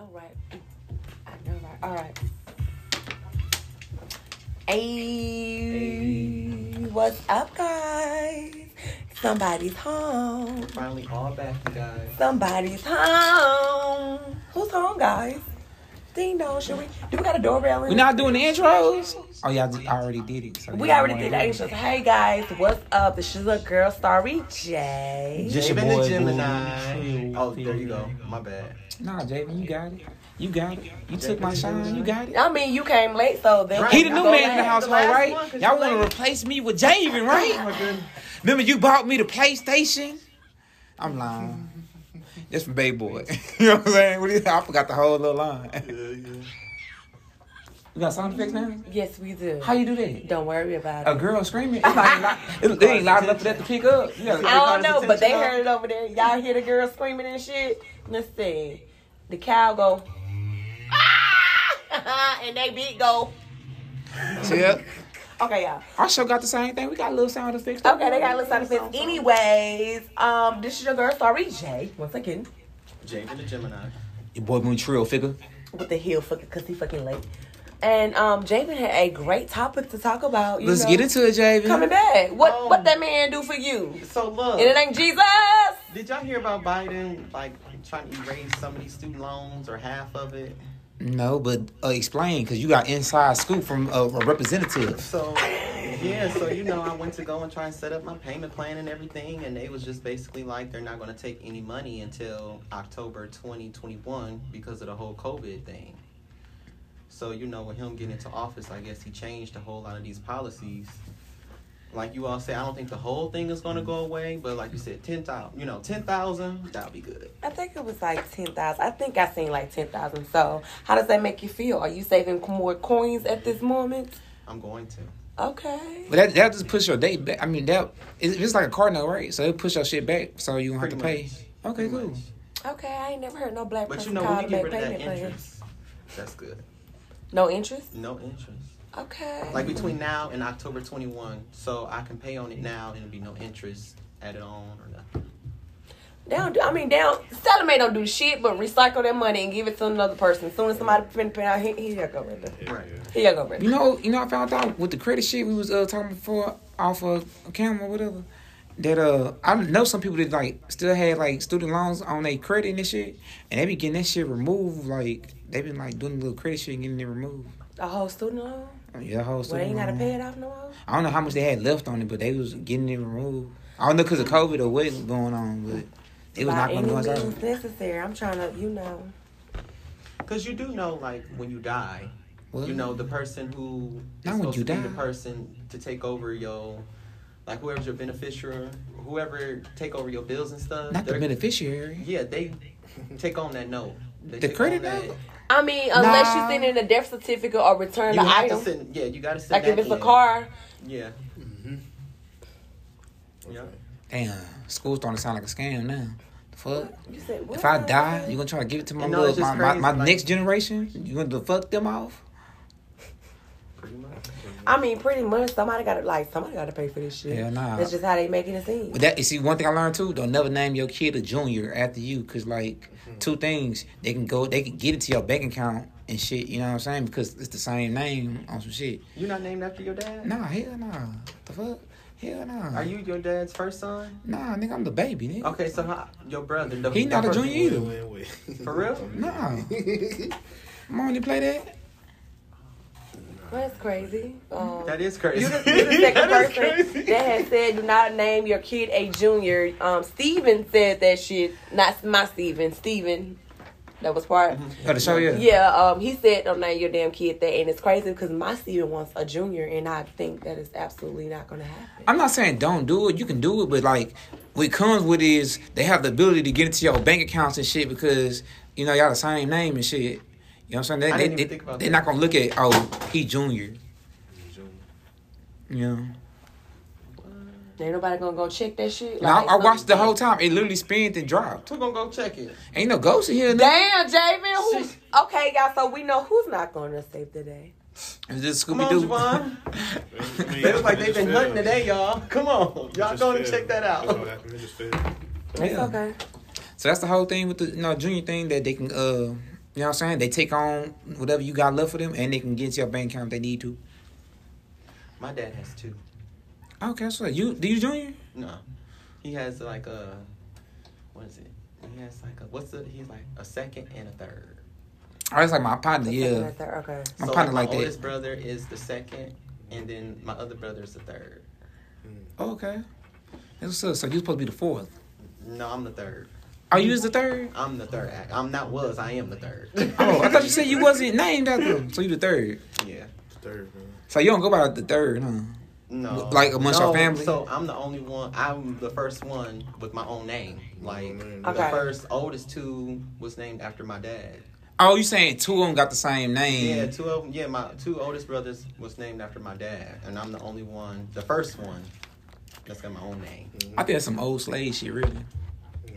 know, right? I know, right? All right. Hey, what's up, guys? Somebody's home. Finally, all back, you guys. Somebody's home. Who's home, guys? Ding dong. Should we? Do we got a doorbell? We're not doing the intros. Oh yeah, I already did it. So We already did the it. intros. Hey guys, what's up? This is a girl, Starry J. Just your Javen boy, the Gemini. Boo. Oh, there you go. My bad. Nah, Javen, you got it. You got it. You took my shine. You got it. I mean, you came late, so then He the new man in the household, right? one, 'cause Y'all want to replace me with Javen, Oh right? my. Remember you bought me the PlayStation? I'm lying. That's from Bay Boy. you know what I'm saying? What is I forgot the whole little line. Yeah, yeah. You got sound effects now? Yes, we do. How you do that? Don't worry about it. A girl screaming? It's not loud. It, they ain't loud enough for that to pick up. You gotta- I don't know, but they attention heard it over there. Y'all hear the girl screaming and shit. Let's see. The cow go. Ah! and they beat go. Yeah. Okay, y'all. Our show got the same thing. We got a little sound effects. Okay, they got a little sound effects. Anyways, um, this is your girl, Starry J. Once again, Javen the Gemini. Your boy Moon Trio figure. with the heel fucking, cause he fucking late. And um, Javen had a great topic to talk about. You Let's know, get into it, Javen. coming back. What Oh. what that man do for you? So look, And it ain't Jesus. did y'all hear about Biden like trying to erase some of these student loans or half of it? No, but uh, explain because you got inside scoop from uh, a representative. So yeah, so you know, I went to go and try and set up my payment plan and everything, and they was just basically like they're not going to take any money until October 2021 because of the whole COVID thing. So you know, with him getting into office, I guess he changed a whole lot of these policies. Like you all say, I don't think the whole thing is going to go away, but like you said, ten thousand, you know, ten thousand, that'll be good. I think it was like ten thousand. I think I seen like ten thousand. So how does that make you feel? Are you saving more coins at this moment? I'm going to. Okay. But that that just push your date back. I mean, that it's, it's like a card note, right? So it push your shit back, so you don't have to Pretty pay. much. Okay, Pretty cool. much. Okay, I ain't never heard no black But person you know, call when to you get rid of that payment plans. interest, that's good. No interest. No interest. Okay. Like between now and October 21, so I can pay on it now and it'll be no interest added on or nothing. They don't do, I mean, they don't, Sallie Mae don't do shit but recycle that money and give it to another person. As soon as somebody finna pay out, he here you go, Brenda. Right. Here you go, Brenda. You know, you know, I found out with the credit shit we was uh, talking before off of camera or whatever. That uh, I know some people that like still had like student loans on their credit and shit, and they be getting that shit removed. Like they been like doing a little credit shit and getting it removed. A whole student loan? Yeah, the whole Well, they ain't gotta pay it off no more? I don't know how much they had left on it, but they was getting it removed. I don't know because of COVID or what was going on, but it was By not going to go means necessary. I'm trying to, you know. Because you do know, like, when you die, you know, the person who is Not when supposed you to be die. the person to take over your, like, whoever's your beneficiary, whoever take over your bills and stuff. Not the beneficiary. Yeah, they take on that note. They The credit on that- note? I mean, unless Nah. you send in a death certificate or return You the have item. to send, yeah, you got to send it. Like if that it's a car. Yeah. Mm-hmm. Yeah. Damn, school's starting to sound like a scam now. The fuck? You said, what? If I die, you gonna try to give it to my You know, little, my, my, my like- next generation? You gonna fuck them off? Pretty much. I mean, pretty much somebody got to, like, somebody got to pay for this shit. Hell nah. That's just how they making it seem. But that you see one thing I learned too, don't never name your kid a junior after you, cause like mm-hmm. two things they can go, they can get into your bank account and shit. You know what I'm saying? Because it's the same name on some shit. You not named after your dad? Nah, hell nah. The fuck? Hell nah. Are you your dad's first son? Nah, nigga, I'm the baby, nigga. Okay, so how, your brother. The, He not a junior either. For real? Nah. Come on, you play that? That's crazy. Um, That is crazy. You the, you the second That is person crazy. that has said do not name your kid a junior. Um, Steven said that shit. Not my Steven. Steven. That was part. Oh, the show, yeah. Yeah, um, he said don't name your damn kid that, and it's crazy because my Steven wants a junior, and I think that is absolutely not going to happen. I'm not saying don't do it. You can do it, but like what comes with is they have the ability to get into your bank accounts and shit because you know y'all the same name and shit. You know what I'm saying? They, I they, didn't even they, think about they're that. not gonna look at oh he junior. You know. Ain't nobody gonna go check that shit. Now, I, I watched the whole time. It literally spins and dropped. Who gonna go check it? Ain't no ghost in here. nigga. Damn, Javen. Who? Okay, y'all. So we know who's not going to save the day. It's just Come Scooby on, Doo. Javon. They look like they've been hunting today, y'all. Come on, y'all go and check that out. It's okay. So that's the whole thing with the you know junior thing that they can uh You know what I'm saying? They take on whatever you got left for them, and they can get to your bank account if they need to. My dad has two. Okay, so you do you junior? No, he has like a what is it? He has like a what's the? He's like a second and a third. Oh, that's like my partner. Yeah, Okay. my so partner my like that. oldest brother is the second, and then my other brother is the third. Oh, okay. That's what's up. So you're supposed to be the fourth. No, I'm the third. Oh, you was the third? I'm the third. act- I'm not was. I am the third. Oh, I thought you said you wasn't named after him. So you the third. yeah. the Third, man. So you don't go by the third, huh? No. Like amongst no, your family? So I'm the only one. I'm the first one with my own name. Oh, like name, the first oldest two was named after my dad. Oh, you saying two of them got the same name? Yeah, two of them. Yeah, my two oldest brothers was named after my dad, and I'm the only one, the first one, that's got my own name. I think that's some old slave shit, really.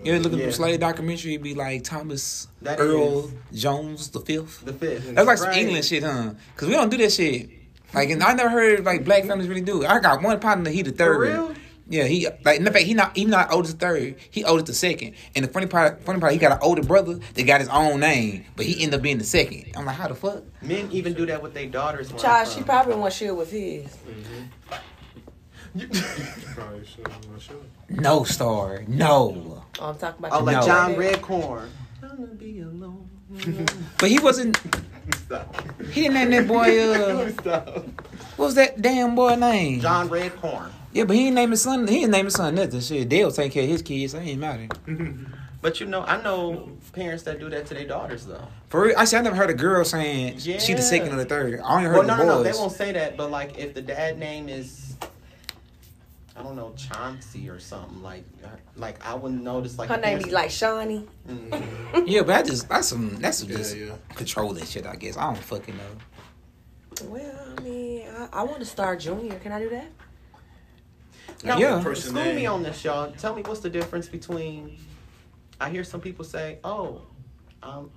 You ever look at Yeah. the slave documentary? It'd be like Thomas That Earl is- Jones the fifth. The fifth. That's like some Right. English shit, huh? Because we don't do that shit. Like, and I never heard like black families really do. it. I got one partner. He the third. For real? Yeah, he like in fact he not he not oldest third. He oldest the second. And the funny part, funny part, he got an older brother that got his own name, but he ended up being the second. I'm like, how the fuck? Men even do that with their daughters. Child, she from. probably want shit with his. Probably should. I'm not sure. No star, no. Oh, I'm talking about. Oh, like No. John brother. Redcorn. Gonna be alone. But he wasn't. Stop. He didn't name that boy. Uh, Stop. what was that damn boy name? John Redcorn. Yeah, but he didn't name his son. He didn't name his son nothing. Shit, Dale take care of his kids. So it ain't matter. But you know, I know parents that do that to their daughters though. For real, I see. I never heard a girl saying she the second or the third. I only heard Well, the no, no, no, they won't say that. But like, if the dad name is, I don't know, Chauncey or something like, like I wouldn't notice. Like Her name be like Shawnee. Mhm. Yeah, but I just that's some that's some Yeah, just yeah. controlling shit. I guess I don't fucking know. Well, I mean, I, I want to start junior. Can I do that? Now, Yeah. Person school me on this, y'all. Tell me what's the difference between. I hear some people say, "Oh, um,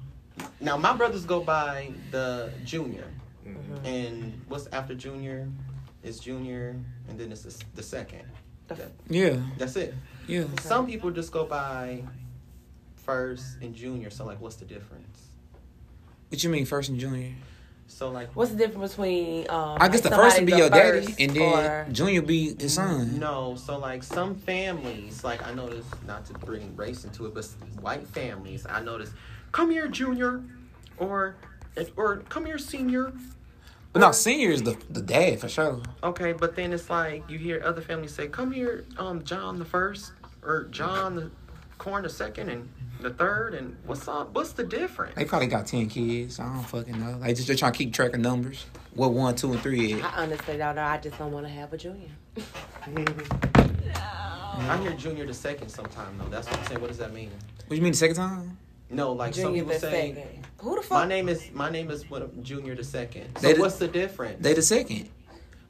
now my brothers go by the junior, Mm-hmm. and what's after junior is junior, and then it's the, the second. The- That- Yeah, that's it. yeah. Some people just go by first and junior. So like, what's the difference? What you mean, first and junior? So like, What's the difference between? Um, I guess the first would be your daddy, and then or- junior be his son. No, so like some families, like I noticed, not to bring race into it, but white families, I noticed, come here, junior, or or come here, senior. But no, senior is the the dad for sure. Okay, but then it's like you hear other families say, come here, um, John the first, or John the corn the second, and the third, and what's up? What's the difference? They probably got ten kids. I don't fucking know. Like just they're trying to keep track of numbers. What one, two, and three is. I honestly don't know. I just don't want to have a junior. I hear junior the second sometime though. That's what I'm saying. What does that mean? What do you mean the second time? No, like some people the say. second. Who the fuck? My name is my name is what junior the second. So They the- what's the difference? They the second.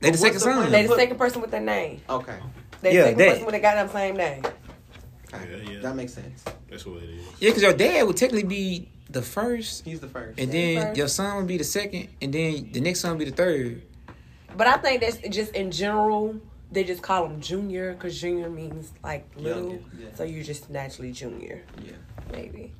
They the second the son. They of- the second person with their name. okay, They Yeah, the second that. person with the goddamn same name. Yeah, yeah. that makes sense. That's what it is. Yeah, because your dad would technically be the first, He's the first. and Yeah, then first. your son would be the second, and then the next son would be the third. But I think that's just in general. They just call them junior because junior means like little. Younger, yeah. So you're just naturally junior, yeah. maybe.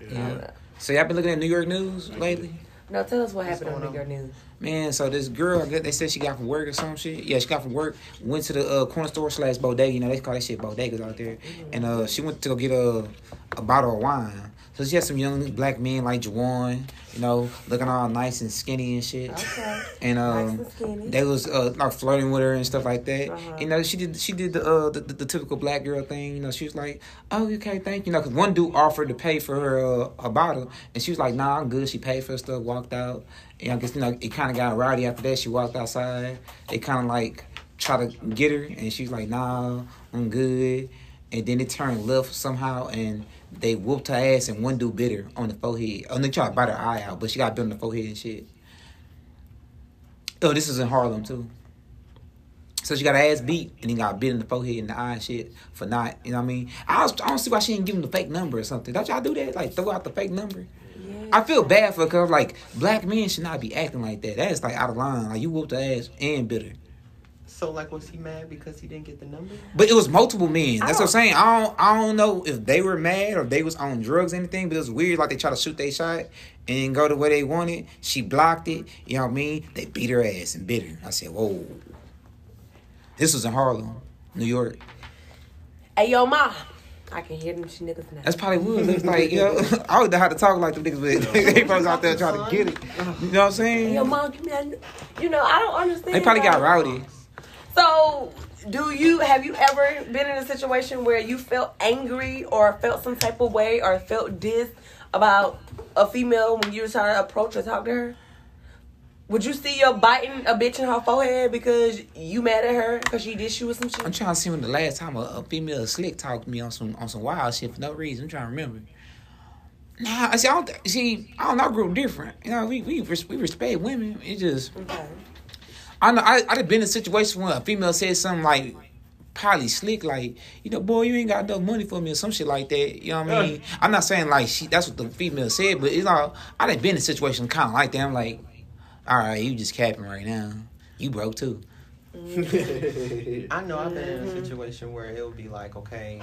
I Yeah. So y'all been looking at New York news lately? No, tell us what What's happened on New York News. Man, so this girl, they said she got from work or some shit. Yeah, she got from work, went to the uh, corner store slash bodega. You know, they call that shit bodegas out there. And uh, she went to go get a, a bottle of wine. So she had some young black men like Juwan, you know, looking all nice and skinny and shit. Okay. And nice um, and skinny. they was uh, like flirting with her and stuff like that. Uh-huh. You know, she did she did the, uh, the, the the typical black girl thing. You know, she was like, "Oh, okay, thank you." You know, because one dude offered to pay for her uh, a bottle, and she was like, "Nah, I'm good." She paid for her stuff, walked out. And I guess you know it kind of got rowdy after that. She walked outside. They kind of like try to get her, and she was like, "Nah, I'm good." And then it turned left somehow, and they whooped her ass, and one dude bit her on the forehead. Oh, they tried to bite her eye out, but she got bit on the forehead and shit. Oh, this is in Harlem too. So she got her ass beat and then got bit in the forehead and the eye and shit for not, you know what I mean? I, was, I don't see why she didn't give him the fake number or something. Don't y'all do that? Like throw out the fake number? Yeah. I feel bad for her because like black men should not be acting like that. That's like out of line. Like you whooped her ass and bit her. So like, was he mad because he didn't get the number? But it was multiple men. That's what I'm saying. I don't I don't know if they were mad or if they was on drugs or anything, but it was weird. Like they tried to shoot their shot and go to where they wanted. She blocked it. You know what I mean? They beat her ass and bit her. I said, whoa. This was in Harlem, New York. Hey, yo, ma. I can hear them she niggas now. That's probably would. It's like, you know, I would know how to talk like them niggas, but they probably out there trying to get it. You know what I'm Hey, saying? yo, mom, give me that. You know, I don't understand. They probably got rowdy. So, do you have you ever been in a situation where you felt angry or felt some type of way or felt dis about a female when you were trying to approach or talk to her? Would you see your biting a bitch in her forehead because you mad at her because she did you with some shit? I'm trying to see when the last time a, a female slick talked to me on some on some wild shit for no reason. I'm trying to remember. Nah, I see. I don't see. I don't know. I grew different. You know, we we we respect women. It just Okay. I know. I I've been in a situation where a female said something like probably slick, like you know, boy, you ain't got enough money for me or some shit like that. You know what I mean? I'm not saying like she. That's what the female said, but it's all. I done been in a situation kind of like that. I'm like, all right, you just capping right now. You broke too. Mm-hmm. I know I've been in a mm-hmm. situation where it would be like, okay,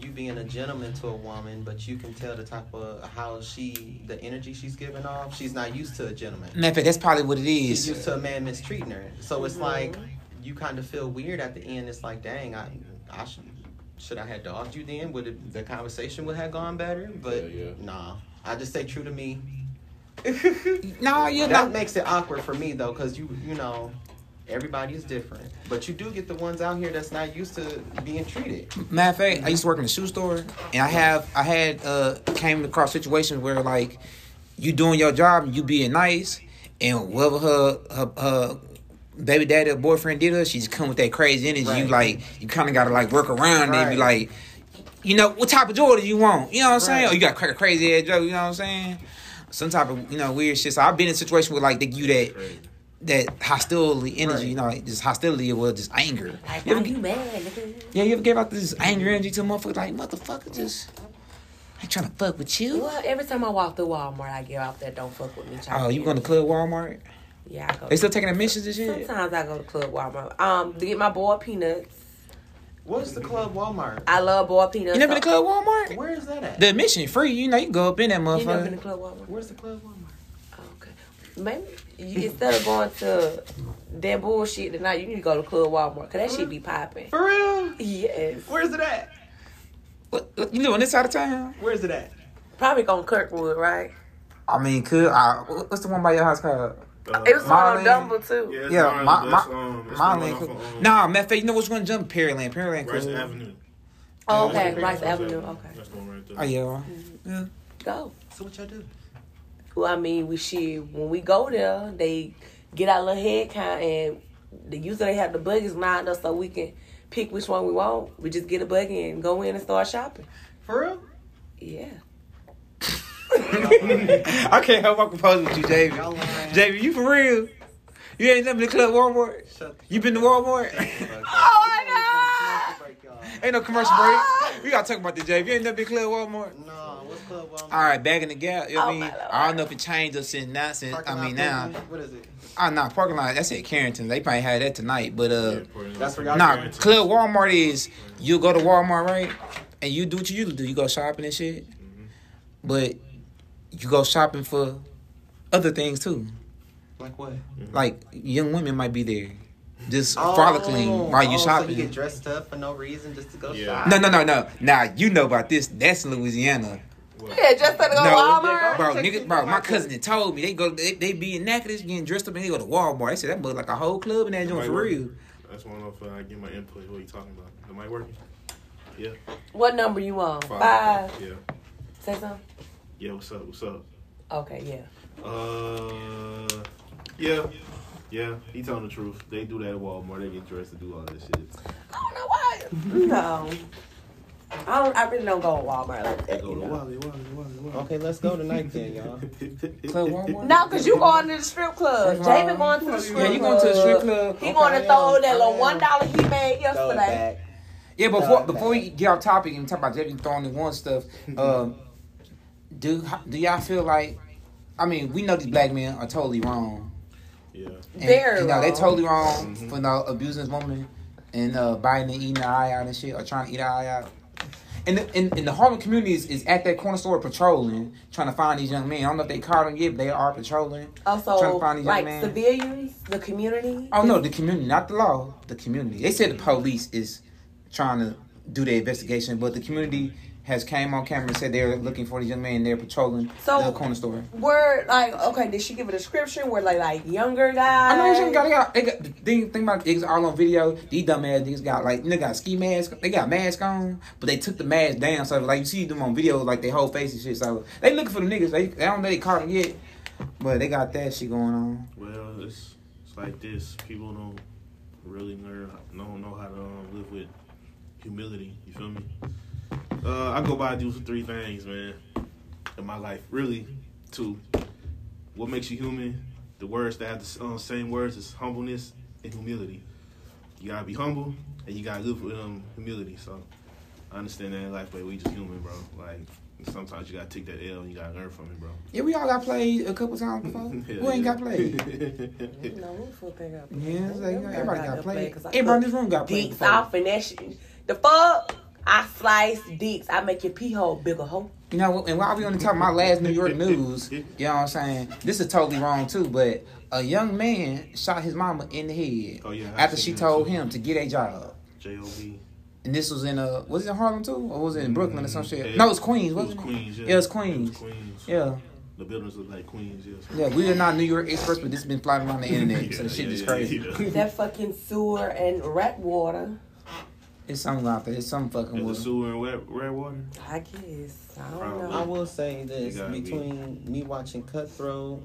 you being a gentleman to a woman, but you can tell the type of how she, the energy she's giving off. She's not used to a gentleman. Matter fact, that's probably what it is. She's used to a man mistreating her. So it's mm-hmm. like you kind of feel weird at the end. It's like, dang, I, I should, should I have dogged you then? Would it, the conversation would have gone better? But Yeah, yeah. nah, I just stay true to me. Nah, you that know. makes it awkward for me though, because you, you know. Everybody is different, but you do get the ones out here that's not used to being treated. Matter of fact, I used to work in a shoe store, and I have I had uh came across situations where like you doing your job and you being nice, and whatever her her, her baby daddy or boyfriend did her, she just come with that crazy energy. You like you kind of gotta like work around it. and Be like, you know, what type of Jordan you want? You know what I'm saying? Right. Or you got cra- crazy ass joke. You know what I'm saying? Some type of you know weird shit. So I've been in a situation where like they give you that. That hostility energy. Right. You know, like just hostility or just anger. Like, You ever you mad, yeah, you ever gave out this angry energy to a motherfucker like motherfucker just I ain't trying to fuck with you. Well, every time I walk through Walmart, I get out there, don't fuck with me. trying Oh, you get going to me. Club Walmart? Yeah, I go. They still taking admissions and shit? Sometimes I go to Club Walmart. Um, to get my boy peanuts. What's the club Walmart? I love boy peanuts. You never been to Club Walmart? Where is that at? The admission free, you know, you can go up in that motherfucker. You never been to motherfucker. Club Walmart? Where's the club Walmart? Okay. Maybe you, instead of going to that bullshit tonight, you need to go to Club Walmart. Cause that shit be popping. For real? Yes. Where's it at? What, what, you live on this side of town? Where's it at? Probably on Kirkwood, right? I mean, could I, what's the one by your house called? Uh, It was on Dumble too. Yeah, it's Yeah, Marlin, my, that's, my, um, that's my the one lane off cool. Nah, matter of you know what's going to jump? Pearland. Pearland Rice cool. Avenue. Oh, okay, Yeah. Rice Avenue. Okay, That's the one right there. Oh, yeah. yeah. go. So what y'all do? Well, I mean, we shit. When we go there, they get our little head count, and they usually have the buggies lined up so we can pick which one we want. We just get a buggy and go in and start shopping. For real? Yeah. I can't help my composure with you, Y'all Jamie. Jamie, you for real? You ain't never been to Club Walmart? You been to Walmart? Oh my break, y'all. ain't no commercial break. Ah. We gotta talk about this, Jamie. You ain't never been to Club Walmart? No, what's club All right, back in the gap. You know what I Oh, mean. I don't know if it changed or since now. Since Parking I mean now, building? What is it? Ah, oh no, parking lot. That's at Carrington. They probably had that tonight, but uh, Yeah, Portland. That's where y'all nah, Carrington. Club Walmart is you go to Walmart right, and you do what you usually do. You go shopping and shit, mm-hmm. but you go shopping for other things too. Like what? Mm-hmm. Like young women might be there, just Oh, frolicking while you oh, shopping. So you get dressed up for no reason just to go Yeah. shop. no, no, no, no. Now you know about this. That's in Louisiana. What? Yeah, just to go No, Walmart. bro, nigga, bro, my cousin had told me they go, they, they be in Natchitoches getting dressed up and they go to Walmart. They said that was like a whole club in that joint for work. real. That's one of uh, I get my input. What are you talking about? Am I working? Yeah. What number you on? Five. Five. Yeah. Say something. Yeah. What's up? What's up? Okay, yeah. Uh. Yeah. Yeah. He telling the truth. They do that at Walmart. They get dressed to do all that shit. I don't know why. No. I don't. I really don't go to Walmart like that. go to know? Wally, Wally, Wally, Wally. Okay, let's go tonight then, y'all. No, cause you going to the strip club. That's Jamie right. going to the strip club. Yeah, you going to the strip club? He Okay, going to throw that little one dollar he made yesterday. back. Yeah, before Nah, before we get off topic and talk about Jeffy throwing the one stuff, um, do do y'all feel like? I mean, we know these black men are totally wrong. Yeah. And, Very you know, they wrong. totally wrong Mhm. for no abusing this woman and uh, biting and eating her eye out and shit, or trying to eat her eye out. And the, and, and the Harlem community is, is at that corner store patrolling, trying to find these young men. I don't know if they caught them yet, but they are patrolling. Also, Trying to find a young men. civilians, the community. Oh no, the community, not the law. The community. They said the police is trying to do their investigation, but the community has came on camera and said they're looking for the young man. They're patrolling So- the corner store. Were like okay? Did she give a description? Were they like younger guys? I know these young guys. They got, they got the thing, thing about it, all on video. These dumb ass niggas got like they got ski mask. They got mask on, but they took the mask down. So like you see them on video, like they whole face and shit. So they looking for the niggas. They, they don't know they caught them yet, but they got that shit going on. Well, it's it's like this. People don't really learn, don't know how to um, live with humility. You feel me? Uh, I go by do three things, man, in my life. Really, two. What makes you human? The words that have the uh, same words is humbleness and humility. You gotta be humble and you gotta live with um, humility. So I understand that in life, but we just human, bro. Like sometimes you gotta take that L and you gotta learn from it, bro. Yeah, we all got played a couple times before. Who ain't got played? No, we full pick up. Yeah, it's like, everybody got played. Cause Everybody in this room got played. dicks before. off and that shit. The fuck. I slice dicks. I make your pee hole bigger, hoe. You know, and while we on the top of my last New York news, you know what I'm saying? This is totally wrong too, but a young man shot his mama in the head Oh, yeah, after she told too. him to get a job. J.O.B. And this was in uh was it in Harlem too? Or was it in Brooklyn or some shit? Yeah. No, it was Queens, It was wasn't it? Queens, yeah. Yeah, it was Queens. It was Queens. Yeah. The buildings look like Queens, yes. Yeah, we are not New York experts, but this has been flying around the internet, so the shit is crazy. Yeah, That fucking sewer and rat water. It's something out there. It's some fucking Is the water. sewer and wet, red water? I guess. I don't Probably. I will say this You gotta be- between me watching Cutthroat,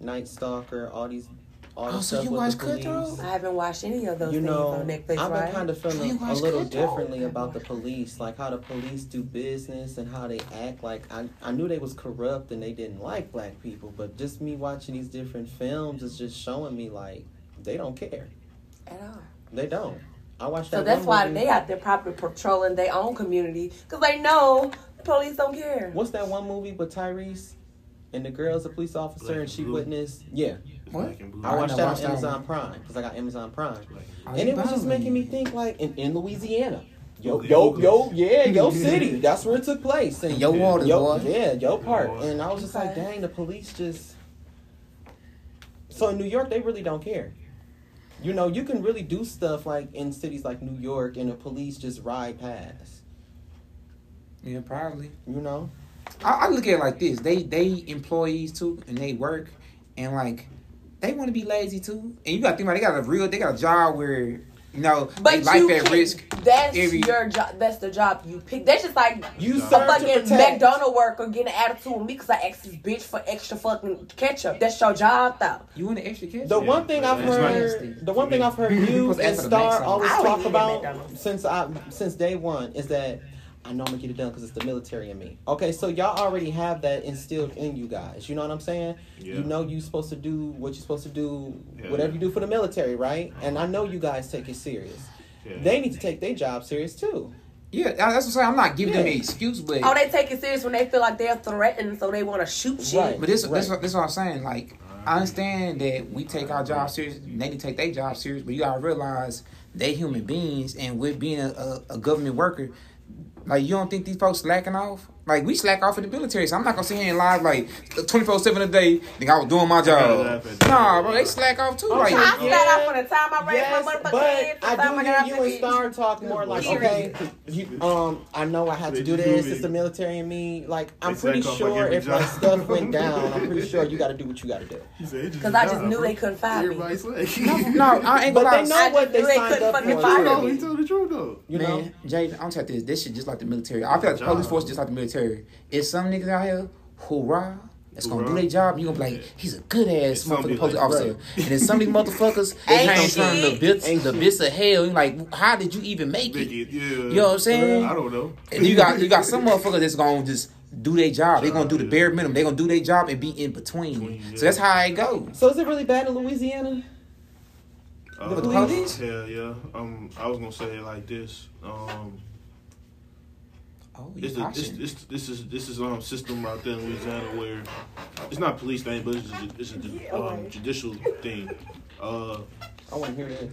Night Stalker, all these, all Oh, this so stuff you watch. Cutthroat? I haven't watched any of those You things know, on Netflix, I've been right? kind of feeling you a little Cutthroat? differently about the police, like how the police do business and how they act. Like I, I knew they was corrupt and they didn't like black people, but just me watching these different films is just showing me like they don't care. At all. They don't. I watched that. So that's one why movie- they out there probably patrolling their own community because they know the police don't care. What's that one movie with Tyrese and the girl's a police officer Black and and she Blue. witnessed? Yeah, What? black and blue. I watched know, that on watched that Amazon one. Prime because I got Amazon Prime. Black and it was just making me think like in, in Louisiana. Yo, yo, yo, yeah, yo city. That's where it took place. And Yo waters, yo, boy. yeah, yo part. And I was just like, dang, the police just. So in New York, they really don't care. You know, you can really do stuff like in cities like New York, and the police just ride past. Yeah, probably. You know, I, I look at it like this: they they employees too, and they work, and like they want to be lazy too. And you got to think about it, they got a real, they got a job where you know But they life you at can- risk. That's every- your job. That's the job you pick. That's just like you A a serve to fucking protect. McDonald worker getting an attitude with me because I asked this bitch for extra fucking ketchup. That's your job, though. You want the extra ketchup? The Yeah, one thing I've that's right. heard, the one thing I've heard you and ask for the Star always one. I don't talk about since I since day one is that I know I'm gonna get it done because it's the military in me. Okay, so y'all already have that instilled in you guys. You know what I'm saying? Yeah. You know you're supposed to do what you're supposed to do, Yeah. whatever you do for the military, right? And I know you guys take it serious. Yeah. They need to take their job serious too. Yeah, that's what I'm saying. I'm not giving them Yeah. an excuse, but Oh, they take it serious when they feel like they're threatened, so they want to shoot shit. Right. but this Right. this, this what I'm saying. Like I understand that we take our job serious. They need to take their job serious, but you gotta realize they human beings, and with being a, a, a government worker, like you don't think these folks slacking off? Like we slack off in the military, so I'm not gonna sit here and lie like 24 seven a day. Think I was doing my job. laugh at that. Nah, bro, they slack off too. Okay. Like I Yeah. off out from the time I raised Yes, my motherfucking but hands. to I do out hear you and. Star talk more like, okay, you, um, I know I had to do this. It's the military and me. Like, I'm pretty sure if my stuff went down, I'm pretty sure you got to do what you got to do. He said, "It's Because I just knew they couldn't find me. Everybody slack. no, I ain't But gonna they know what they signed couldn't up fucking for. fire No, too. he told the truth though. You know, Man, Jay, I'm telling you this. This shit just like the military. I feel like the police force just like the military. It's some niggas out here, hoorah, that's gonna do their job. You gonna be like, he's a good ass And motherfucking police like, officer. right. And then some of these motherfuckers, they Ain't came from the shit. bits, Ain't the shit. bits of hell. You like, how did you even make Make it? it, yeah. You know what I'm saying? I don't know. And you got you got some motherfuckers that's gonna just do their job. They gonna do the bare minimum. They gonna do their job and be in between. Between, yeah. So that's how it goes. so is it really bad in Louisiana? Uh, The police? Yeah, yeah. Um, I was gonna say it like this. Um, It's you a, it's, it's, this is this is um system out there in Louisiana where it's not police thing, but it's a, it's a um, judicial thing. Uh, I want to hear this.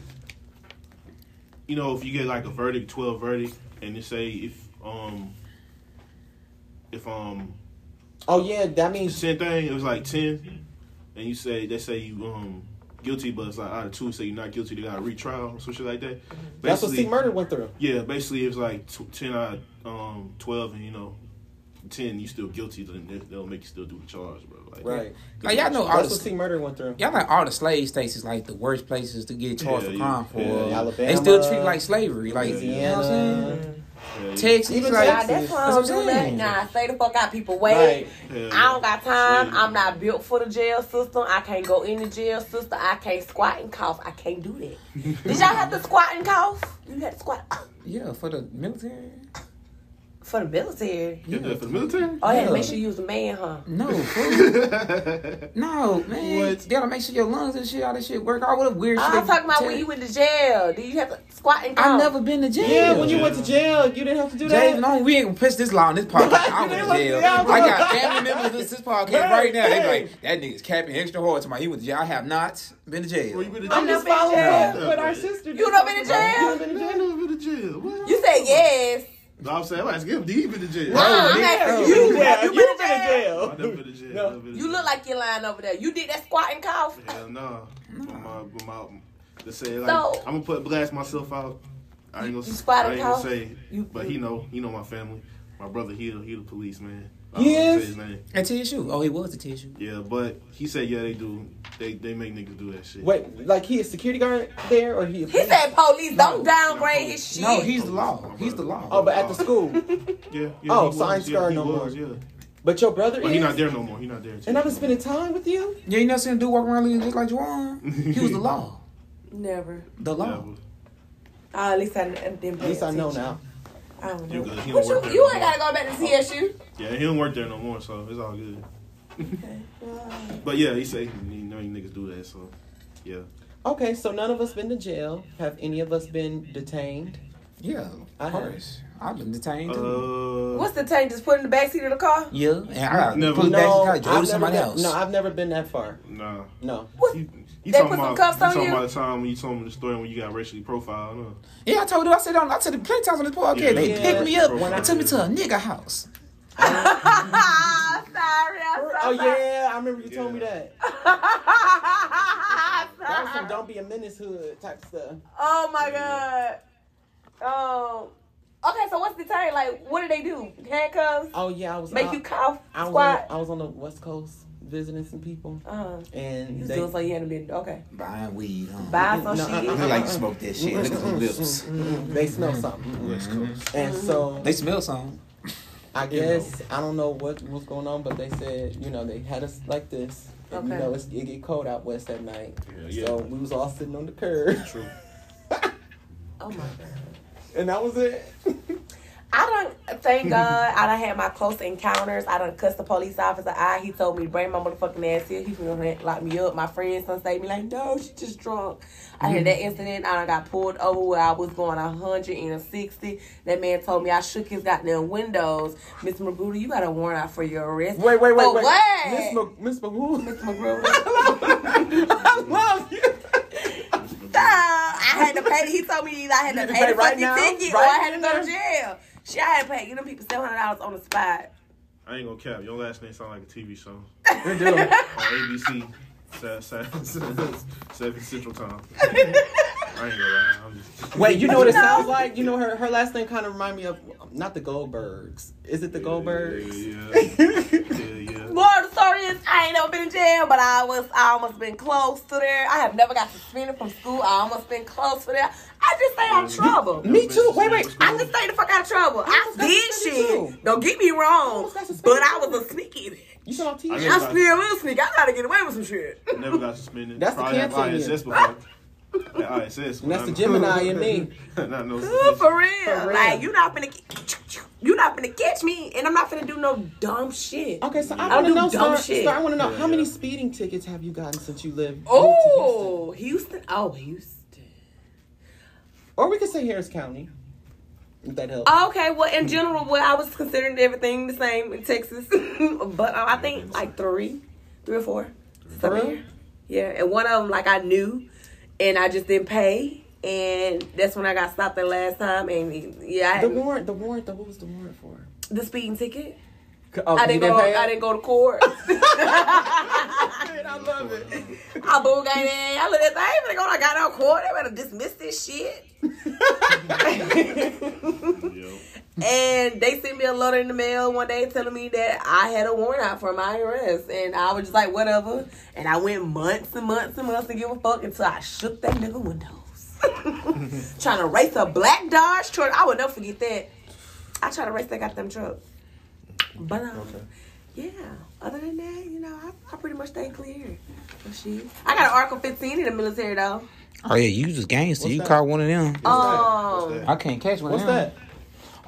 you know, if you get like a verdict, twelve verdict, and they say if um if um Oh yeah, that means the same thing, it was like ten, and you say they say you um guilty, but it's like out of two, say you're not guilty, they got a retrial or some shit like that. that's what Basically- C Murder went through. Yeah, basically it's like tw- ten out of um twelve, and you know, ten you still guilty, then they- they'll make you still do the charge, bro. Like, Right. Like y'all know all That's the what C Murder went through. Y'all like all the slave states is like the worst places to get charged Yeah, for yeah, crime for. yeah. Alabama, they still treat it like slavery, like you know what I'm saying. Louisiana. Yeah, yeah. Texas, Even like, ah, Nah, Texas. that's why I That's don't do that. Nah, stay the fuck out, people. Wait. Right. Yeah, I don't got time. Slavery. I'm not built for the jail system. I can't go in the jail system. I can't squat and cough. I can't do that. Did y'all have to squat and cough? You had to squat yeah, for the military. for the military. You did that for the military? Oh, yeah, Yeah. make sure you was a man, huh? No, no, man. What? You gotta make sure your lungs and shit, all that shit work. All what a weird ah, shit. I'm talking about tell when you. you went to jail. Did you have to squat and cough? I've never been to jail. Yeah, when you Yeah. went to jail, you didn't have to do Jay, that. no, we ain't gonna push this law in this podcast. I went to jail. I got family members of this podcast right now. They be like, that nigga's capping extra hard to my he went to jail. I have not been to jail. Well, you been to I'm jail? just following up Yeah. what our sister. You done been to jail? You done been to Man, I jail? been to jail. You said yes. No, I'm saying, I'm asking him, did he been to jail? Nah, I'm asking no. you. Yeah, Have you been to jail? I never been to jail. No. never been to You look like you're lying over there. You did that squat and cough. Hell no. With my, with my, to say like, So- I'm gonna put blast myself out. I ain't gonna, You squat I and ain't gonna cough? say, You- but he know, he know my family. My brother, he he the police man. I He don't wanna is? say his name. At TSU. Oh, he was at TSU. Yeah, but he said yeah they do. They they make niggas do that shit. Wait, like he a security guard there, or he? A He said police. Don't downgrade his shit. No, he's the law. He's the law. Oh, oh but at the oh. school. Yeah. yeah Oh, he so I ain't yeah, scarred no was, more. Yeah. But your brother But is. he not there no more. He not there. And I've been spending time with you. Yeah, you never seen a dude walk around looking just like Juwan? He was the law. Never. The law. Yeah, Oh, at least I didn't pay At least I know now. I don't You know. good. He But don't you, you ain't gotta go back to TSU. Yeah, he don't work there no more, so it's all good. But yeah, he say he know you niggas do that, so yeah. Okay, so none of us been to jail. Have any of us been detained? Yeah, I of have. course. I've been detained too. Uh, What's detained? Just put in the back seat of the car? yeah, and I got Never. pull it back No, and I've go to never somebody been, else. no, I've never been that far. No, No. What? You, you They talking put some about, cuffs you on talking you? about the time when you told me the story when you got racially profiled, huh? yeah, I told you. I said on. I said it plenty times on this podcast. Yeah. they Yeah. picked me up When I- and took me to a nigga house. Sorry, I'm Oh yeah, I remember you told me that. That was some "Don't Be a Menace" hood type stuff. Oh my god. Um. Okay, so what's the tank? Like, what do they do? Handcuffs? Oh yeah, I was. Make I, you cough? I was, on, Squat? I was on the West Coast visiting some people, Uh-huh. and You was they, doing so you hadn't been okay. Buying weed. Huh? Buy some No, shit. Look like you smoke that shit. Look at them lips. Mm, they smell something. West Coast. And so They smell something. I guess I don't know what was going on, but they said you know they had us like this. And, You know it's, it get cold out west at night, Yeah, yeah. so we was all sitting on the curb, True. Oh my god. and that was it. I don't thank God I done had my close encounters. I done cussed the police officer out. He told me to bring my motherfucking ass here. He's gonna lock me up. My friends done say me like, no, she just drunk. I had that mm-hmm. incident. I done got pulled over where I was going a hundred and a sixty. That man told me I shook his goddamn windows. Miss Magruder, you got a warrant out for your arrest. Wait, wait, wait, For wait. what? Miss Miss Mahoon. Miss Magruder. I love you. I had to pay. He told me either I had to pay pay the right fucking now? ticket or I had to go to jail. Shit, I had to pay. You know, people seven hundred dollars on the spot. I ain't gonna cap. Your last name sound like a TV show We do. on ABC. Seven, seven, seven Central Time. I ain't gonna lie. I'm just, Wait, you know what it sounds like? You know her her last name kind of remind me of not the Goldbergs. Is it the Goldbergs? Yeah, yeah, yeah. More of the story is I ain't never been in jail, but I was I almost been close to there. I have never got suspended from school. I almost been close to there. I just stay out of trouble. Me too. Wait, wait. I just stay the fuck out of trouble. I almost got did shit. too. Don't get me wrong, almost got but I was a sneaky bitch. You saw on TV. I I never- still will sneak. I gotta get away with some shit. I never got suspended. That's the Probably have cancer in ISS you. before. Yeah, ISS. And that's the Gemini in me. not no. Good for real. For real. Like you not finna you not finna catch me, and I'm not gonna do no dumb shit. Okay, so I I want to do know, dumb Star, shit. Star, I want to know Yeah, how many speeding tickets have you gotten since you lived? moved to Oh, Houston. Oh, Houston. Houston? Or we could say Harris County. If that helps. Okay, well, in general, well, I was considering everything the same in Texas, but uh, I think like three, three or four. For real? Yeah, and one of them like I knew, and I just didn't pay, and that's when I got stopped the last time, and yeah, I The warrant, the warrant, the, what was the warrant for? the speeding ticket. Oh, I you didn't go. pay it? I didn't go to court. I love it. I boo gang in. I looked at that. I ain't finna go. I got out court. They better dismiss this shit. Yo. And they sent me a letter in the mail one day telling me that I had a warrant out for my arrest. And I was just like, whatever. And I went months and months and months to give a fuck until I shook that nigga windows. Trying to race a black Dodge truck. I would never forget that. I tried to race that goddamn truck. But, um, yeah. Other than that, you know, I, I pretty much stay clear. of shit. I got an Article 15 in the military, though. Oh yeah, you just gangster. What's You that? caught one of them. Um, I can't catch one. What's of them. that?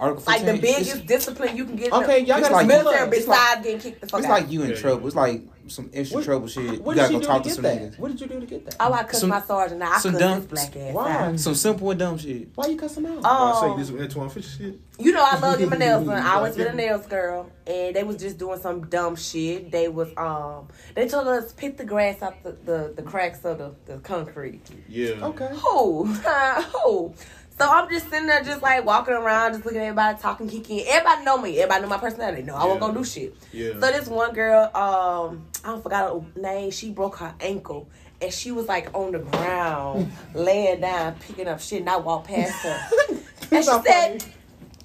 Article like the biggest It's, discipline you can get Okay, in y'all gotta like- the military it. It's like, getting kicked the fuck it's out. like you in Yeah, trouble. It's like some extra What- trouble shit. You gotta go talk to to some that? niggas. What did you do to get that? Oh, I cussed Some- my sergeant. Now I some cussed dumb- his black ass Why? out. Some simple and dumb shit. Why you cuss him out? Oh, I say Um, this is Antwone Fisher shit. you know I love getting my nails done. I was with a nails girl, and they was just doing some dumb shit. They was um, they told us pick the grass out the the, the cracks of the, the concrete. Yeah. Okay. Who? Who? So I'm just sitting there, just like walking around, just looking at everybody, talking, kicking. Everybody know me. Everybody know my personality. No, I won't go do shit. Yeah. So this one girl, um, I don't forgot her name. She broke her ankle, and she was like on the ground, laying down, picking up shit. And I walked past her, and she said, funny.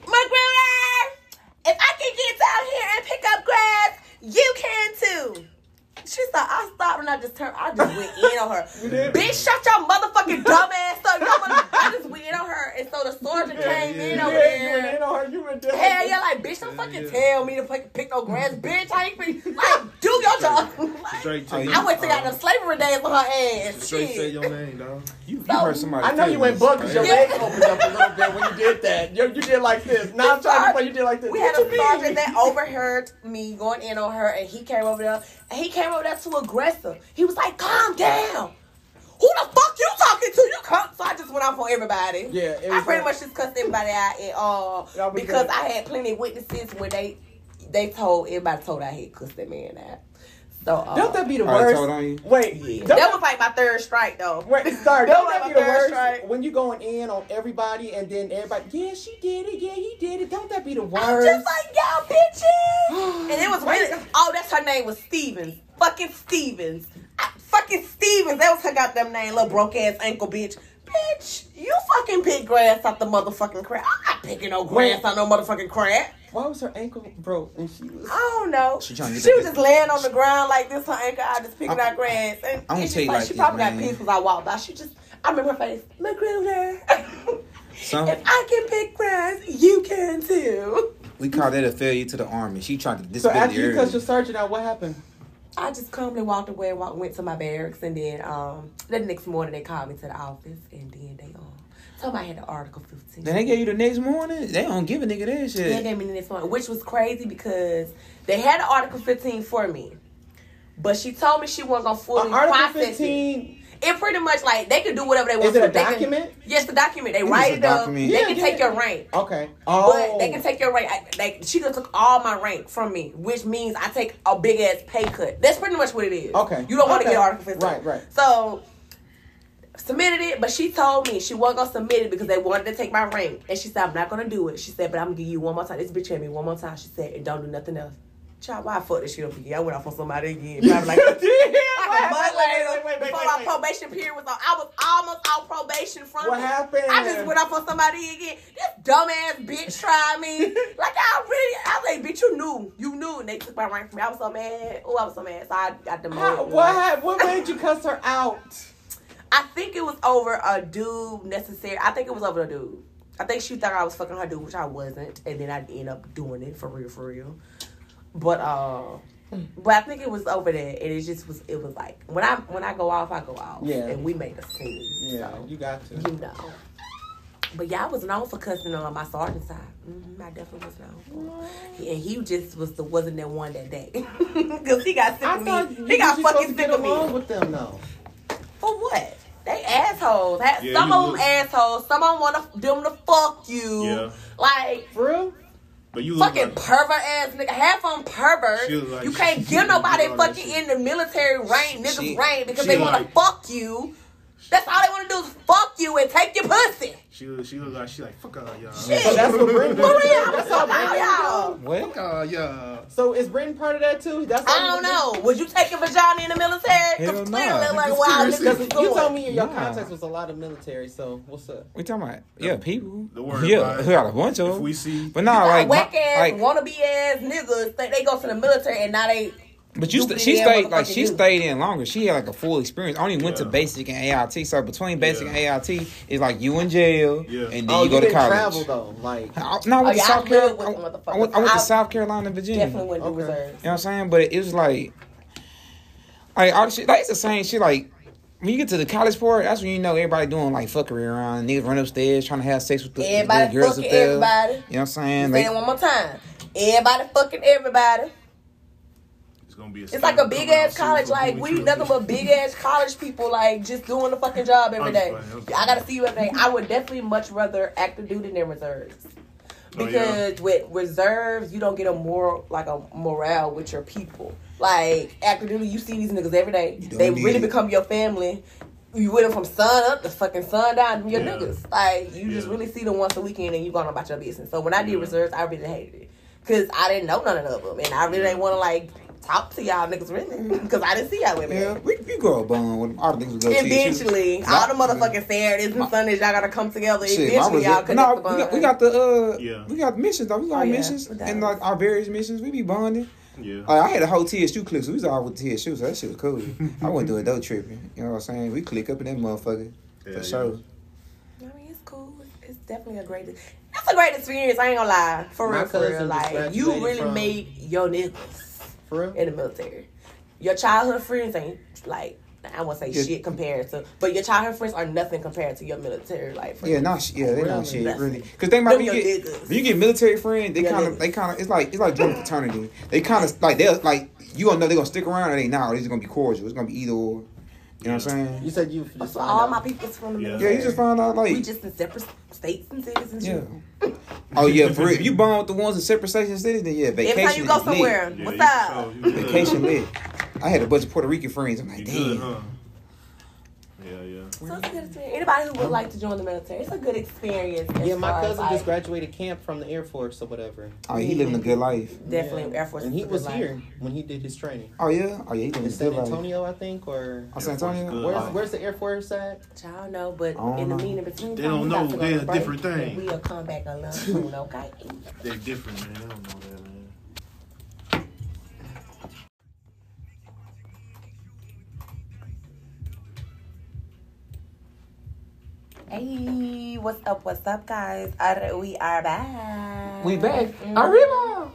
"Magruder, if I can get down here and pick up grass, you can too." She thought I stopped and I just turned. I just went in on her. Bitch, shut your motherfucking dumb ass up. You know what? I just went in on her, and so the sergeant Yeah, came yeah, in yeah. over Yeah, you went there. in on her. You went down. Hell yeah, like bitch, don't fucking yeah. tell me to fucking pick no grass, bitch. I ain't finna like do your job. Like, Straight to yeah. I went to got the slavery days on her ass. Straight say your name, dog. You, you So, heard somebody. I know you went feelings. bug because your Yeah. legs opened up a little bit when you did that. You, you did like this. Now I'm trying to play. You did like this. We had a you sergeant that overheard me going in on her, and he came over there. And he came over there too aggressive. He was like, "Calm down. Who the fuck you talking to? You come." So I just went off on everybody. Yeah, I pretty much just cussed everybody out, uh, That was because. I had plenty of witnesses when they they told everybody told I had cussed that man out. So uh, Don't that be the worst? on you? Wait, yeah. that was like my third strike though. Wait, sorry, That don't was that be the worst? strike. When you going in on everybody and then everybody, yeah, she did it, yeah, he did it. Don't that be the I'm worst? just like y'all bitches. and it was really oh, that's her name was Stevens. Fucking Stevens. I, fucking Stevens. That was her goddamn name, little broke ass ankle bitch. Bitch, you fucking pick grass out the motherfucking crap. I'm not picking no grass Wait. out no motherfucking crap. Why was her ankle broke and she was? I don't know. She She, trying to was get that- just laying on the ground like this, her ankle I just picking I'm- out grass. And I'm gonna it's tell you like, like she this, probably got man. pissed because I walked by. She just, I remember her face, Look Magruder. Some if I can pick grass, you can too. we call that a failure to the army. She tried to So disability after you early. cussed your sergeant out, what happened? I just calmly walked away, walked, went to my barracks, and then um, the next morning they called me to the office, and then they um, told me I had the Article 15. Then they gave you the next morning. They don't give a nigga that shit. They gave me the next morning, which was crazy because they had the Article 15 for me, but she told me she wasn't gonna fully Uh, Article process it. 15. It pretty much like they can do whatever they want. Is it a to. They can- document? yes, the document. They is write it up. document. They Yeah, can yeah. take your rank. Okay. Oh. But they can take your rank. I, they, she done took all my rank from me, which means I take a big ass pay cut. That's pretty much what it is. Okay. You don't want to Okay. get Article 15. Right, right. So submitted it, but she told me she wasn't gonna submit it because they wanted to take my ring. And she said, I'm not gonna do it. She said, but I'm gonna give you one more time. This bitch hit me one more time. She said, and don't do nothing else. Child, why I fuck this shit up again? I went off on somebody again. Probably like, like a month later, before my probation period was on. I was almost on probation from What it. happened? I just went off on somebody again. This dumbass bitch tried me. like I really, I was like, bitch, you knew, you knew, and they took my rank from me. I was so mad. Oh, I was so mad. So I got demoted. How, what happened? What made you cuss her out? I think it was over a dude necessary. I think it was over a dude. I think she thought I was fucking her dude, which I wasn't, and then I'd end up doing it for real, for real. But uh, but I think it was over there, and it just was. It was like when I when I go off, I go off. Yeah. and we made a scene. Yeah, so, you got to. you know. But yeah, I was known for cussing on my sergeant side. hmm I definitely was known for. it. And he just was the wasn't that one that day because he got sick I of me. He got fucking sick get of along me. with them, though. For what? They assholes. Yeah, some of them look- assholes. Some of them want to them to fuck you. Yeah. Like For real? But you fucking like, pervert ass nigga. Half on perverts. Like- you can't she give look nobody fucking in the military rank, niggas She- rank because she they wanna fuck you. That's all they wanna do is fuck you and take your pussy. she look, she look like she like fuck all y'all. Shit. So that's what Britain For real, That's fuck how all Britain y'all. What? Fuck all y'all. So is Britain part of that too? That's I don't know. Would you take a vagina in the military? Hell Because nah. clearly, like, wow, Conspiracy. niggas is You told me your Nah. context was a lot of military, so what's up? We talking about? Yeah, people. Don't worry yeah, about it. we got a bunch of If them. we see, But nah, like, whack my- ass, like, wannabe ass niggas think they go to the military and now they. But you, st- she stayed like she do. stayed in longer. She had like a full experience. I only went to basic and AIT. So between basic Yeah. and AIT is like you in jail, Yeah. and then oh, you go to didn't college. travel though, like. I, no, I went Oh, to yeah, South Carolina. with I, went- I went, I went to I South Carolina, Virginia. Definitely wouldn't do Okay. reserves. You know what I'm saying? But it was like, like all the shit. Like it's the same shit. Like when you get to the college part, that's when you know everybody doing like fuckery around. Niggas run upstairs trying to have sex with the, with the Everybody girls fucking up there. everybody. You know what I'm saying? Say Like, it one more time. Everybody fucking everybody. It's gonna be. It's like a big ass college. Like we nothing but big ass college people. Like just doing the fucking job every day. I'm day. just playing, I'm just I gotta see you every day. I would definitely much rather active duty than reserves. Oh, yeah. Because with reserves, you don't get a more like a morale with your people. Like active duty, you see these niggas every day. They really it. become your family. You with them from sun up to fucking sun down. them Your Yeah. niggas. Like you just really see them once a weekend and you going about your business. So when I did Yeah. reserves, I really hated it because I didn't know none of them, and I really didn't want to like talk to y'all niggas really because I didn't see y'all women. yeah, we, we grow up on with all the things we go to. Eventually, all the motherfucking Saturdays and Sundays, y'all gotta come together. Shit, Eventually, y'all connect no, the we got, we got the uh, Yeah. we got missions though. We got Oh, yeah. missions and like our various missions. We be bonding. Yeah. Like, I had a whole TSU clique, so we was all with TSU, so that shit was cool. I wasn't doing no tripping. You know what I'm saying? We click up in that motherfucker Yeah, for yeah. sure. I mean, it's cool. It's, it's definitely a great. That's a great experience. I ain't gonna lie. For My real, for real. cousin Like you really from- made your niggas For real? in the military. Your childhood friends ain't like I won't say Yeah. shit compared to, but your childhood friends are nothing compared to your military life. Yeah, not sh- yeah, they not shit That's- really. Cause they might be get when you get military friends, they kind of they kind of it's like it's like joining fraternity. They kind of like they're like you don't know they gonna stick around or they not. Or it's gonna be cordial. It's gonna be either or. You know what I'm saying? You said you just That's found all out. my people's from the Yeah. military. Yeah, you just find out like we just in separate states and cities and yeah. shit. Oh yeah, for real. If you bond with the ones in separate states and cities, then yeah, vacation. Every time you go somewhere, Yeah, what's up? so- Vacation lit. I had a bunch of Puerto Rican friends. I'm You like, good, damn. huh? Yeah, yeah. So it's a good experience. Anybody who would like to join the military, it's a good experience. Yeah, my cousin like, just graduated camp from the Air Force or whatever. Oh, he living a good life. Definitely, Yeah. Air Force. And he a good was life. here when he did his training. Oh yeah, oh yeah, he living In San good life. Antonio, I think, or Oh, San Antonio. where's where's the Air Force at? I don't know, but don't in the know. mean in between, They don't know. They're a different thing. We'll come back a little soon, okay? They're different, man. I don't know that, Hey, what's up? What's up, guys? Are, we are back. We back. Mhm. Arriba.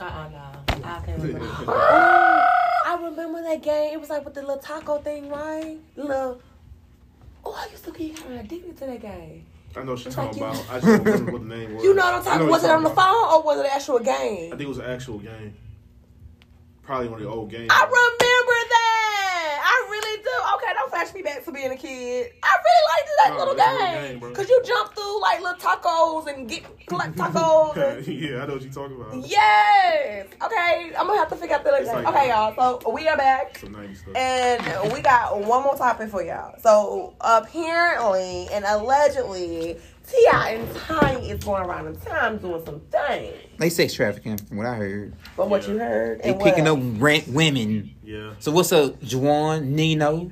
Uh-uh, no. I can't remember. oh, I remember that game. It was like with the little taco thing, right? Little. Oh, I used to get kind of addicted to that game. I know what she's It's talking like you- about. I just don't remember what the name was. You know what I'm talking? what Was it on the about. phone or was it an actual game? I think it was an actual game. Probably one of the old games. I remember that. I really do. Okay, don't flash me back to being a kid. I really liked that No, little game. game. Cause you jump through like little tacos and get collect tacos. and- yeah, I know what you're talking about. yes. Okay, I'm gonna have to figure out the little like- okay, y'all. So we are back. Some 90s stuff. And we got one more topic for y'all. So apparently and allegedly, T.I. and Tiny is going around in time doing some things. They sex trafficking, from what I heard. From what Yeah. you heard, They and picking what? up rent women. Yeah. So what's up, Juwan, Nino,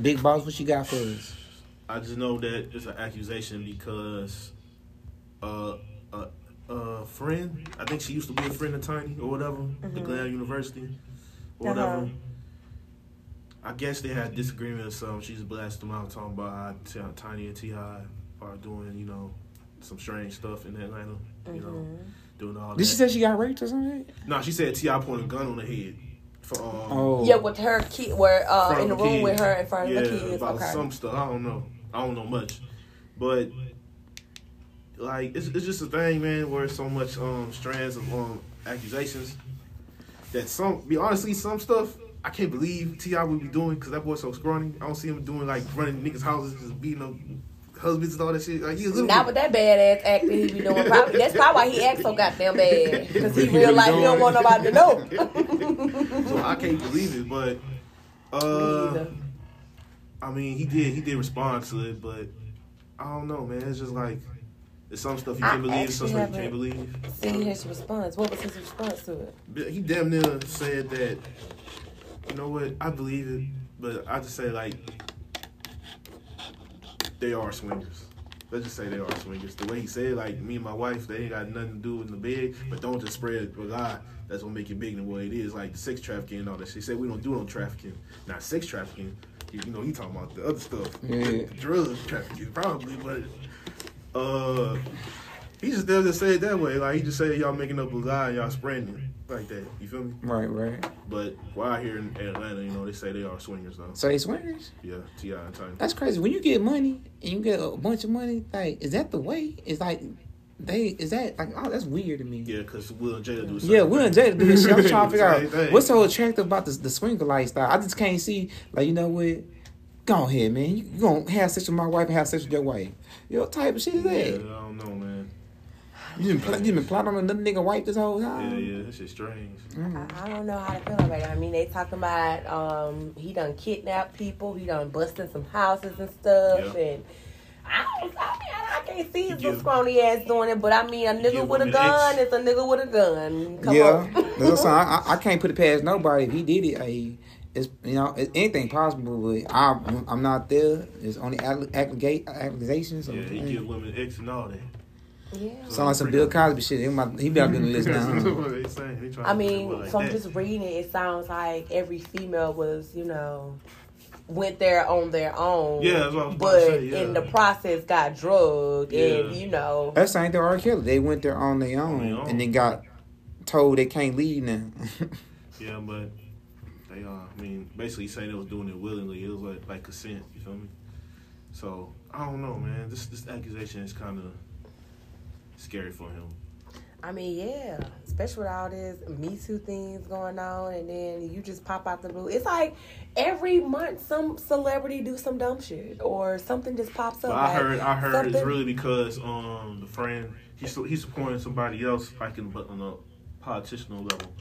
Big Boss? What you got for us? I just know that it's an accusation because uh, a a friend, I think she used to be a friend of Tiny or whatever, the Glam University or whatever. Uh-huh. I guess they had disagreement or something. She's blasted them out talking about how T- Tiny and T.I. are doing, you know, some strange stuff in Atlanta. You know, doing all Did that. she say she got raped or something? no, she said T.I. pointed a gun on her head. For, um, Oh, Yeah, with her kid, where uh, in the of room kids. with her in front of the kids. about Okay. some stuff. I don't know. I don't know much, but like it's, it's just a thing, man. Where so much um strands of um accusations that some be honestly some stuff I can't believe T.I. would be doing because that boy's so scrawny. I don't see him doing like running niggas' houses, just beating up husbands and all that shit. Like he a good Not with that badass acting he be doing. Probably, that's probably why he acts so goddamn bad. Because he real life, he don't want nobody to know. So I can't believe it, but uh, I mean, he did he did respond to it, but I don't know, man. It's just like it's some stuff you I can believe, some stuff you can't haven't- believe. See his response. What was his response to it? He damn near said that. You know what? I believe it, but I just say like they are swingers. Let's just say they are swingers. The way he said, like me and my wife, they ain't got nothing to do in the bed, but don't just spread it with God. That's what make it bigger than what it is, like sex trafficking and all that shit. He said we don't do no trafficking, not sex trafficking. You know, he talking about the other stuff, Yeah. drug trafficking probably, but uh, he just doesn't say it that way. Like he just say y'all making up a lie, y'all spreading it like that. You feel me? Right, right. But while here in Atlanta, you know, they say they are swingers though. So they swingers? Yeah, T.I. and Tiny. That's crazy. When you get money and you get a bunch of money, like, is that the way? It's like they is that like oh that's weird to me. Yeah, because Will and Jada do. Yeah, Will and. Jada do this shit. I'm trying to figure out thing. what's so attractive about the, the swinger lifestyle. I just can't see, like, you know what? Go ahead, man. You, you gonna have sex with my wife and have sex with your wife. You know what type of shit is Yeah, that? man. You been, pl- you been plotting on another nigga wife this whole time? yeah, yeah, that shit's strange. Mm. I, I don't know how to feel about it. I mean, they talking about um, he done kidnapped people, he done busted some houses and stuff, Yeah. and I don't, I, mean, I, I can't see his little scrawny ass doing it. But I mean, a nigga with a gun X. is a nigga with a gun. Come yeah, on. That's what I'm saying. I, I, I can't put it past nobody if he did it. I, it's you know it's anything possible, but I'm I'm not there. It's only accusate accusations. So, Yeah, he give women X and all that. Yeah. Sound like some Bill Cosby shit. He might- he better be on the list That's now. what they saying. They trying I to mean, like from that. just reading it, it sounds like every female was, you know, went there on their own. Yeah, that's what I was about but to say, yeah. in the process got drugged, and you know, That's ain't the R. Kelly. They went there on their own, their own. and then got told they can't leave now. Yeah, but they uh, I mean, basically saying they was doing it willingly. It was like like consent. You feel me? So I don't know, man. This this accusation is kind of scary for him. I mean, yeah, especially with all this Me Too things going on, and then you just pop out the blue. It's like every month some celebrity do some dumb shit or something just pops up. I like heard I heard it's really because um the friend he's he's supporting somebody else like in but on a politicianal level.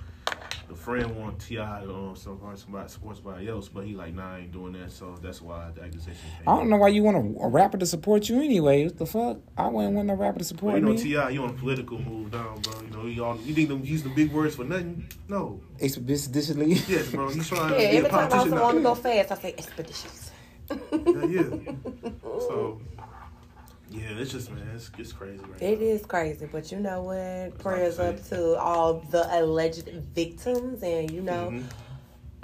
The friend want T.I. to um support somebody support somebody else, but he like nah I ain't doing that, so that's why the accusation came. I don't know why you want a, a rapper to support you anyway. What the fuck? I wouldn't want a rapper to But support you know me. T.I., you on a political move down, bro. You know he all you think them use the big words for nothing? No, Expeditiously. yes, bro. He's trying Yeah, to be a every time I politician. also want to go fast, I say expeditious. Yeah, yeah. So yeah, it's just man, it's, it's crazy. Right It now. is crazy, but you know what? Prayers like up to all the alleged victims, and you know, Mhm.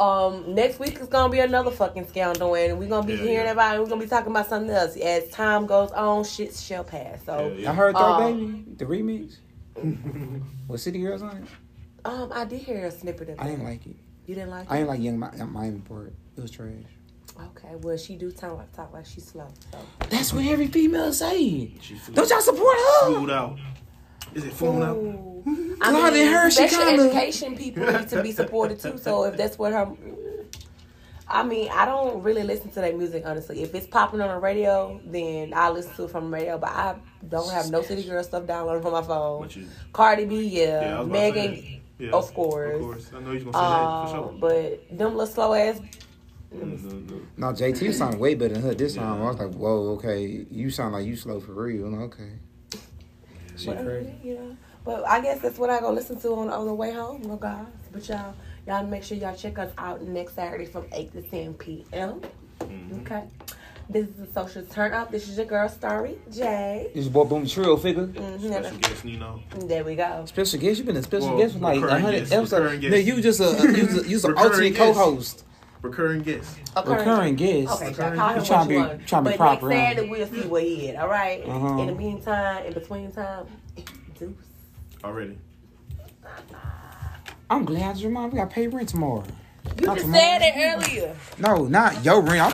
um, next week is gonna be another fucking scandal, and we're gonna be Yeah, hearing yeah. about it. We're gonna be talking about something else as time goes on. Shit shall pass. So, Yeah, I heard Third Uh, Baby, the remix. With City Girls on it. um, I did hear a snippet of it. I didn't like it. You didn't like I it? I didn't like Yung Mi- Miami part. It was trash. Okay, well, she do sound like talk like she's slow. So. That's what every female say. She Don't y'all support her? flew out. Is it flew out? I Well, mean, then her, she special kinda- education people need to be supported too. So if that's what her, I mean, I don't really listen to that music honestly. If it's popping on the radio, then I listen to it from the radio. But I don't have no City Girl stuff downloaded on my phone. What you? Cardi B, Yeah, yeah, was about to say Megan, Yeah, of course. Of course. I know he's gonna say that for um, sure. but them little slow ass. Mm-hmm. No, JT sounded way better than her this time. I was like, whoa, okay. You sound like you slow for real. Okay. She But, crazy. you know, but I guess that's what I go listen to on, on the way home, you guys. But y'all, y'all make sure y'all check us out next Saturday from eight to ten p.m. Mhm. Okay. This is the social turn up. This is your girl Starry J. This is boy Boom Trill figure. Mhm. Special guest Nino. There we go. Special guest, You've been a special Well, guest for like recurring hundred episodes. recurring guest. Man, you just a you was a, you was an Recurring alternate co-host, Recurring guest. recurring guest. Okay, Recurring y'all call him guest. Tryna be- you want. tryna be but proper, next? Saturday we'll see where he at. All right? Uh-huh. In the meantime, in between time, deuce. Already. I'm glad you remind got I pay rent tomorrow. You Not just tomorrow. said it earlier. No, not your rent. I'm